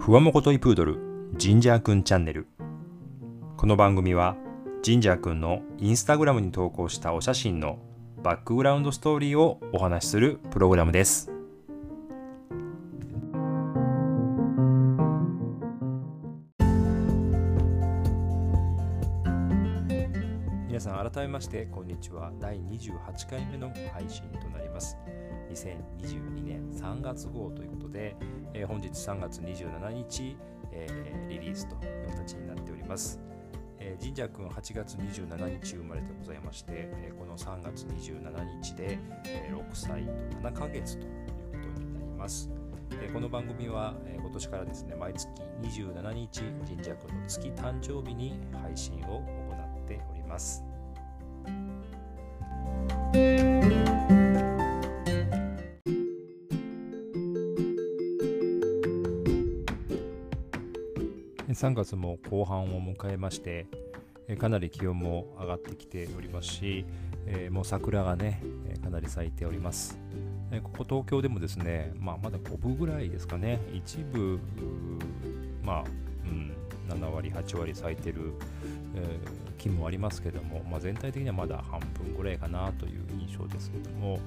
ふわもこといプードルジンジャーくんチャンネル。この番組はジンジャーくんのインスタグラムに投稿したお写真のバックグラウンドストーリーをお話しするプログラムです。皆さん改めましてこんにちは。第28回目の配信となります。2022年3月号ということで、えー、本日3月27日、えー、リリースという形になっております。えー、神社くん8月27日生まれでございまして、えー、この3月27日で、えー、6歳と7ヶ月ということになります。えー、この番組は、えー、今年からですね毎月27日神社くんの月誕生日に配信を行っております。3月も後半を迎えましてかなり気温も上がってきておりますし、えもう桜がねかなり咲いております。ここ東京でもですね、まあ、まだ5分ぐらいですかね。一部まあ、7割8割咲いてる、え、木もありますけども、まあ、全体的にはまだ半分ぐらいかなという印象ですけども、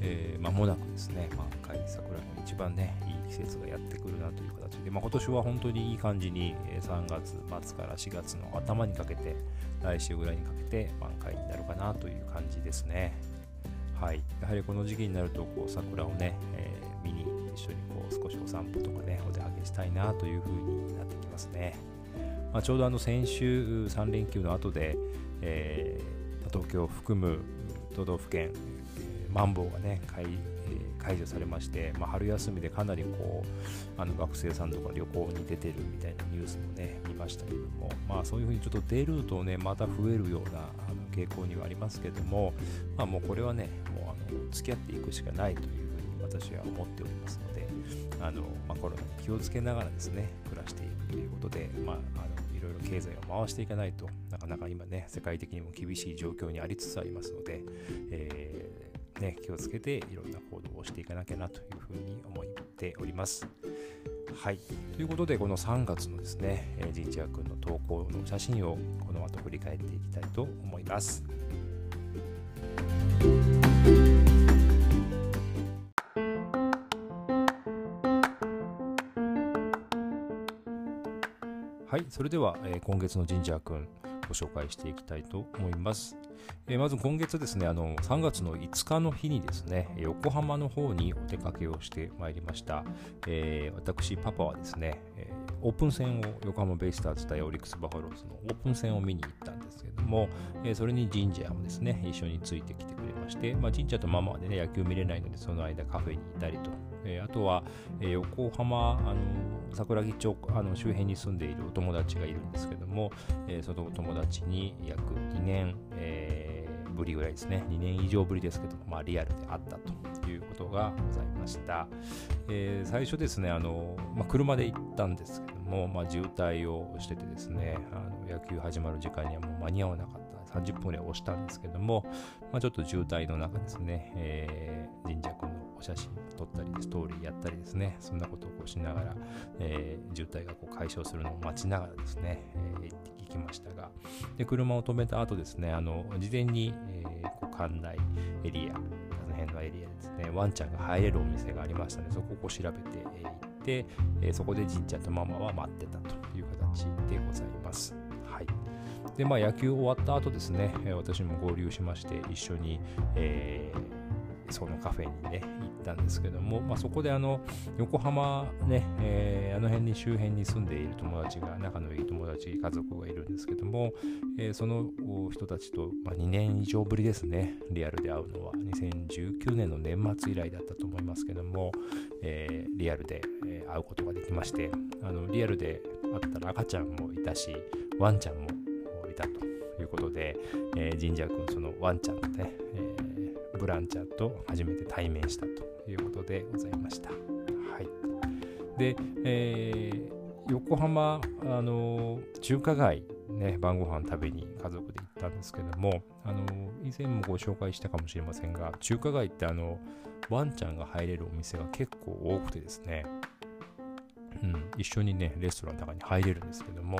えー、間もなくですね、まあ、赤い桜の一番ねいい季節がやってくるなという形で、まあ、今年は本当にいい感じに3月末から4月の頭にかけて来週ぐらいにかけて満開になるかなという感じですね。はい、やはりこの時期になるとこう桜をね、えー、見に一緒にこう少しお散歩とかねお出かけしたいなという風になってきますね。まあ、ちょうどあの先週3連休の後で、えー、東京を含む都道府県、えー、マンボウがね解,、え、解除されまして、まあ、春休みでかなりこうあの学生さんとか旅行に出てるみたいなニュースもね見ましたけども、まあ、そういうふうにちょっと出るとねまた増えるようなあの傾向にはありますけども、まあ、もうこれはねもうあの付き合っていくしかないというふうに私は思っておりますのであの、まあ、コロナに気をつけながらですね暮らしていくということで、まあ、あのろいろ経済を回していかないとなかなか今ね世界的にも厳しい状況にありつつありますので、えー、ね、気をつけていろんな行動をしていかなきゃなというふうに思っております。はい。ということで、この3月のですね、えー、神社君の投稿の写真をこの後振り返っていきたいと思います。はい、それでは、えー、今月のジンジャーくんご紹介していきたいと思います。えー、まず今月ですね、あの3月の5日の日にですね、横浜の方にお出かけをしてまいりました。えー、私、パパはですね、えオープン戦を横浜ベイスターズ対オリックス・バファローズのオープン戦を見に行ったんですけども、えそれにジンジャーもですね、一緒についてきてくれまして、まあ、ジンジャーとママはね、野球見れないので、その間カフェにいたりと、えあとは、え横浜、あの桜木町あの周辺に住んでいるお友達がいるんですけども、えー、そのお友達に約2年、えー、ぶりぐらいですね、2年以上ぶりですけども、まあ、リアルであったということがございました。えー、最初ですね、あのまあ、車で行ったんですけども、まあ、渋滞をしててですね、あの野球始まる時間にはもう間に合わなかった。30分ぐらい押したんですけども、まあ、ちょっと渋滞の中ですね、えー、神社君のお写真撮ったり、ストーリーやったりですね、そんなことをこうしながら、えー、渋滞がこう解消するのを待ちながらですね、えー、行きましたが、で車を止めた後ですね、あの事前に、えー、こう館内エリア、あの辺のエリアですね、ワンちゃんが入れるお店がありましたので、そこを調べて、行って、えー、そこで神社とママは待ってたという形でございます。はい。で、まあ、野球終わった後ですね、私も合流しまして、一緒に、えーそのカフェにね、行ったんですけども、まあ、そこであの、横浜ね、えー、あの辺に周辺に住んでいる友達が、仲のいい友達、家族がいるんですけども、えー、その人たちと、まあ、2年以上ぶりですね、リアルで会うのは、2019年の年末以来だったと思いますけども、えー、リアルで、会うことができまして、あのリアルで会ったら赤ちゃんもいたし、ワンちゃんもいたということで、えー、神社君、そのワンちゃんとね、えブランチャーと初めて対面したということでございました。はい、で、えー、横浜、あの中華街、ね、晩ご飯食べに家族で行ったんですけども、あの以前もご紹介したかもしれませんが、中華街ってあのワンちゃんが入れるお店が結構多くてですね、うん、一緒にねレストランの中に入れるんですけども、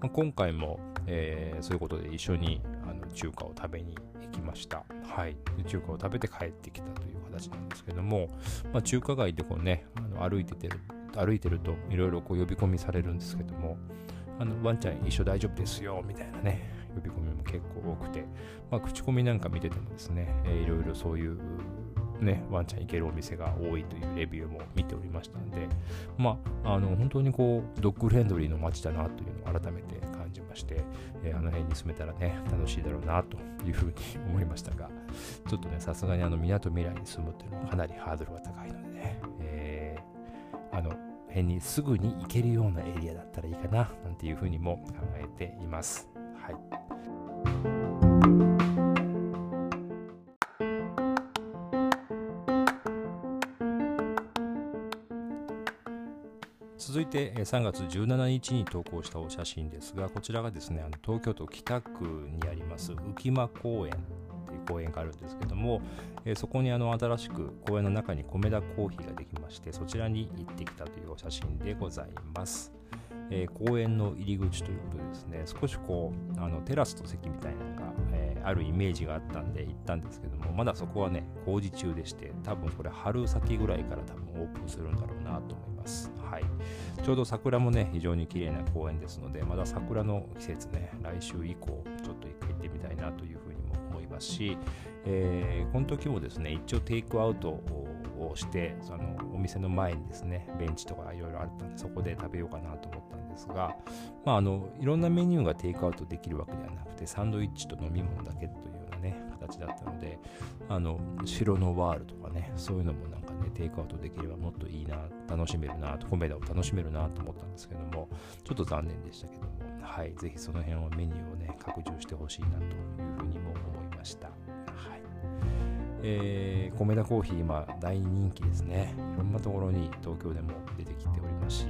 まあ、今回も、えー、そういうことで一緒にあの中華を食べに行きました。はい、中華を食べて帰ってきたという形なんですけども、まあ、中華街でこうねあの歩いてて歩いてるといろいろ呼び込みされるんですけどもあのワンちゃん一緒大丈夫ですよみたいなね呼び込みも結構多くて、まあ、口コミなんか見ててもですね、いろいろそういうね、ワンちゃん行けるお店が多いというレビューも見ておりましたので、まあ、あの本当にこうドッグフレンドリーの街だなというのを改めて感じまして、えー、あの辺に住めたらね、楽しいだろうなというふうに思いましたが、ちょっとね、さすがにあの港未来に住むっていうのはかなりハードルが高いのでね、えー、あの辺にすぐに行けるようなエリアだったらいいかな、なんていうふうにも考えています。はい。続いて3月17日に投稿したお写真ですがこちらがですねあの東京都北区にあります浮間公園という公園があるんですけども、そこにあの新しく公園の中に米田コーヒーができましてそちらに行ってきたというお写真でございます。え、公園の入り口ということでですね少しこうあのテラスと席みたいなのが、あるイメージがあったんで行ったんですけどもまだそこはね工事中でして多分これ春先ぐらいから多分オープンするんだろうなと思います。はい、ちょうど桜もね非常に綺麗な公園ですのでまだ桜の季節ね来週以降ちょっと一回行ってみたいなというふうにも思いますし、えー、この時もですね一応テイクアウトをしてそのお店の前にですねベンチとかいろいろあったんでそこで食べようかなと思ったんですが、まあ、あのいろんなメニューがテイクアウトできるわけではなくてサンドイッチと飲み物だけというようなね形だったのであの白のワールとかねそういうのもなんかねテイクアウトできればもっといいな楽しめるなとコメダを楽しめるなと思ったんですけどもちょっと残念でしたけどもはいぜひその辺をメニューをね拡充してほしいなというふうにも思いました。えー、米田コーヒー今大人気ですねいろんなところに東京でも出てきておりますし、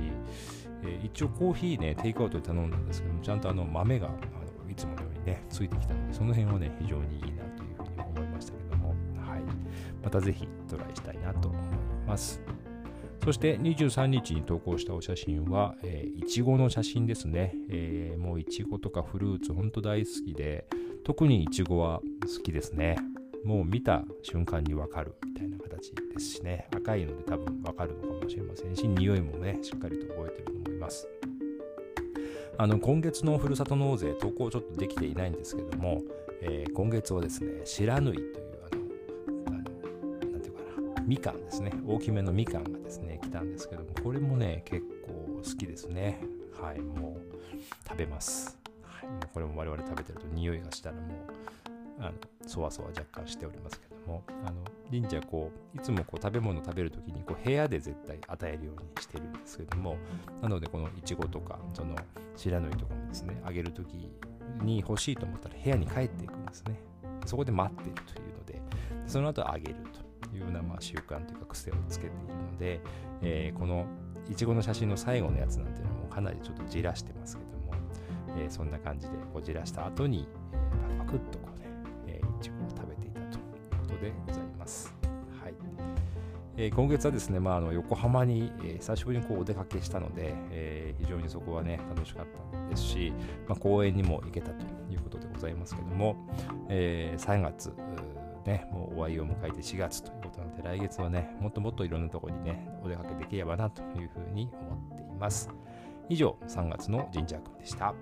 えー、一応コーヒーねテイクアウトで頼んだんですけどもちゃんとあの豆があのいつものようにねついてきたのでその辺はね非常にいいなというふうに思いましたけどもはいまたぜひトライしたいなと思いますそして23日に投稿したお写真は、えー、いちごの写真ですね。えー、もういちごとかフルーツ、ほんと大好きで、特にいちごは好きですね。もう見た瞬間にわかるみたいな形ですしね。赤いので多分わかるのかもしれませんし、匂いもね、しっかりと覚えてると思います。あの今月のふるさと納税投稿ちょっとできていないんですけども、えー、今月はですね、白縫いというみかんですね大きめのみかんがですね来たんですけどもこれもね結構好きですねはいもう食べます、はい、もうこれも我々食べてると匂いがしたらもうあのそわそわ若干しておりますけどもあの忍者こういつもこう食べ物食べる時にこう部屋で絶対与えるようにしてるんですけどもなのでこのいちごとかその白のりとかもですねあげる時に欲しいと思ったら部屋に帰っていくんですね。そこで待ってるというのでその後あげるというようなまあ習慣というか癖をつけているので、えー、このいちごの写真の最後のやつなんていうのもかなりちょっとじらしてますけども、えー、そんな感じでこうじらした後に、えー、パクパクっとこうね、でございます。はいえー、今月はですね、まあ、あの横浜に、えー、久しぶりにこうお出かけしたので、えー、非常にそこはね楽しかったですし、まあ、公園にも行けたということでございますけども、えー、3月ね、もう終わりを迎えて4月ということなので、来月はね、もっともっといろんなところにね、お出かけできればなというふうに思っています。以上、3月の神社君でした。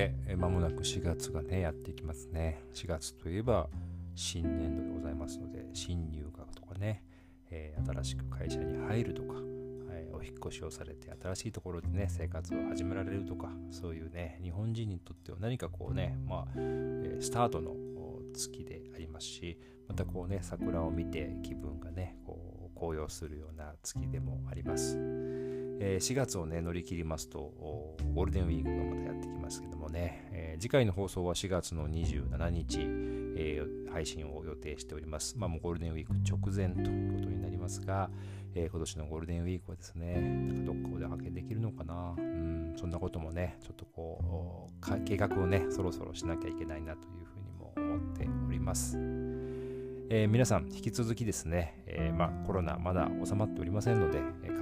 さて、まもなく4月がね、やっていきますね。4月といえば、新年度でございますので、新入学とかね、えー、新しく会社に入るとかえ、お引越しをされて新しいところでね生活を始められるとかそういうね日本人にとっては何かこうねまあ、えスタートの月でありますしまたこうね桜を見て気分がねこう高揚するような月でもあります、え、4月をね乗り切りますとゴールデンウィークがまたやってきますけどもね、え、次回の放送は4月の27日、え、配信を予定しております。まあもうゴールデンウィーク直前ということになりますが、え、今年のゴールデンウィークはですね、なんかどっかお出かけできるのかな、うん、そんなこともね、ちょっとこう、計画をね、そろそろしなきゃいけないなというふうにも思っております。えー、皆さん、引き続きですね、えー、まあ、コロナまだ収まっておりませんので、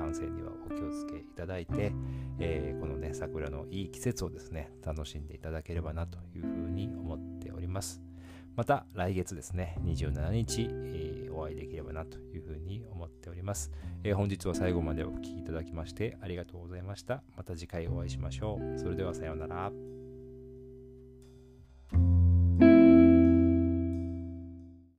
感染にはお気をつけいただいて、えー、このね、桜のいい季節をですね、楽しんでいただければなというふうに思っております。また来月ですね、27日、えー、お会いできればなというふうに思っております、えー、本日は最後までお聴きいただきましてありがとうございました。また次回お会いしましょう。それではさようなら。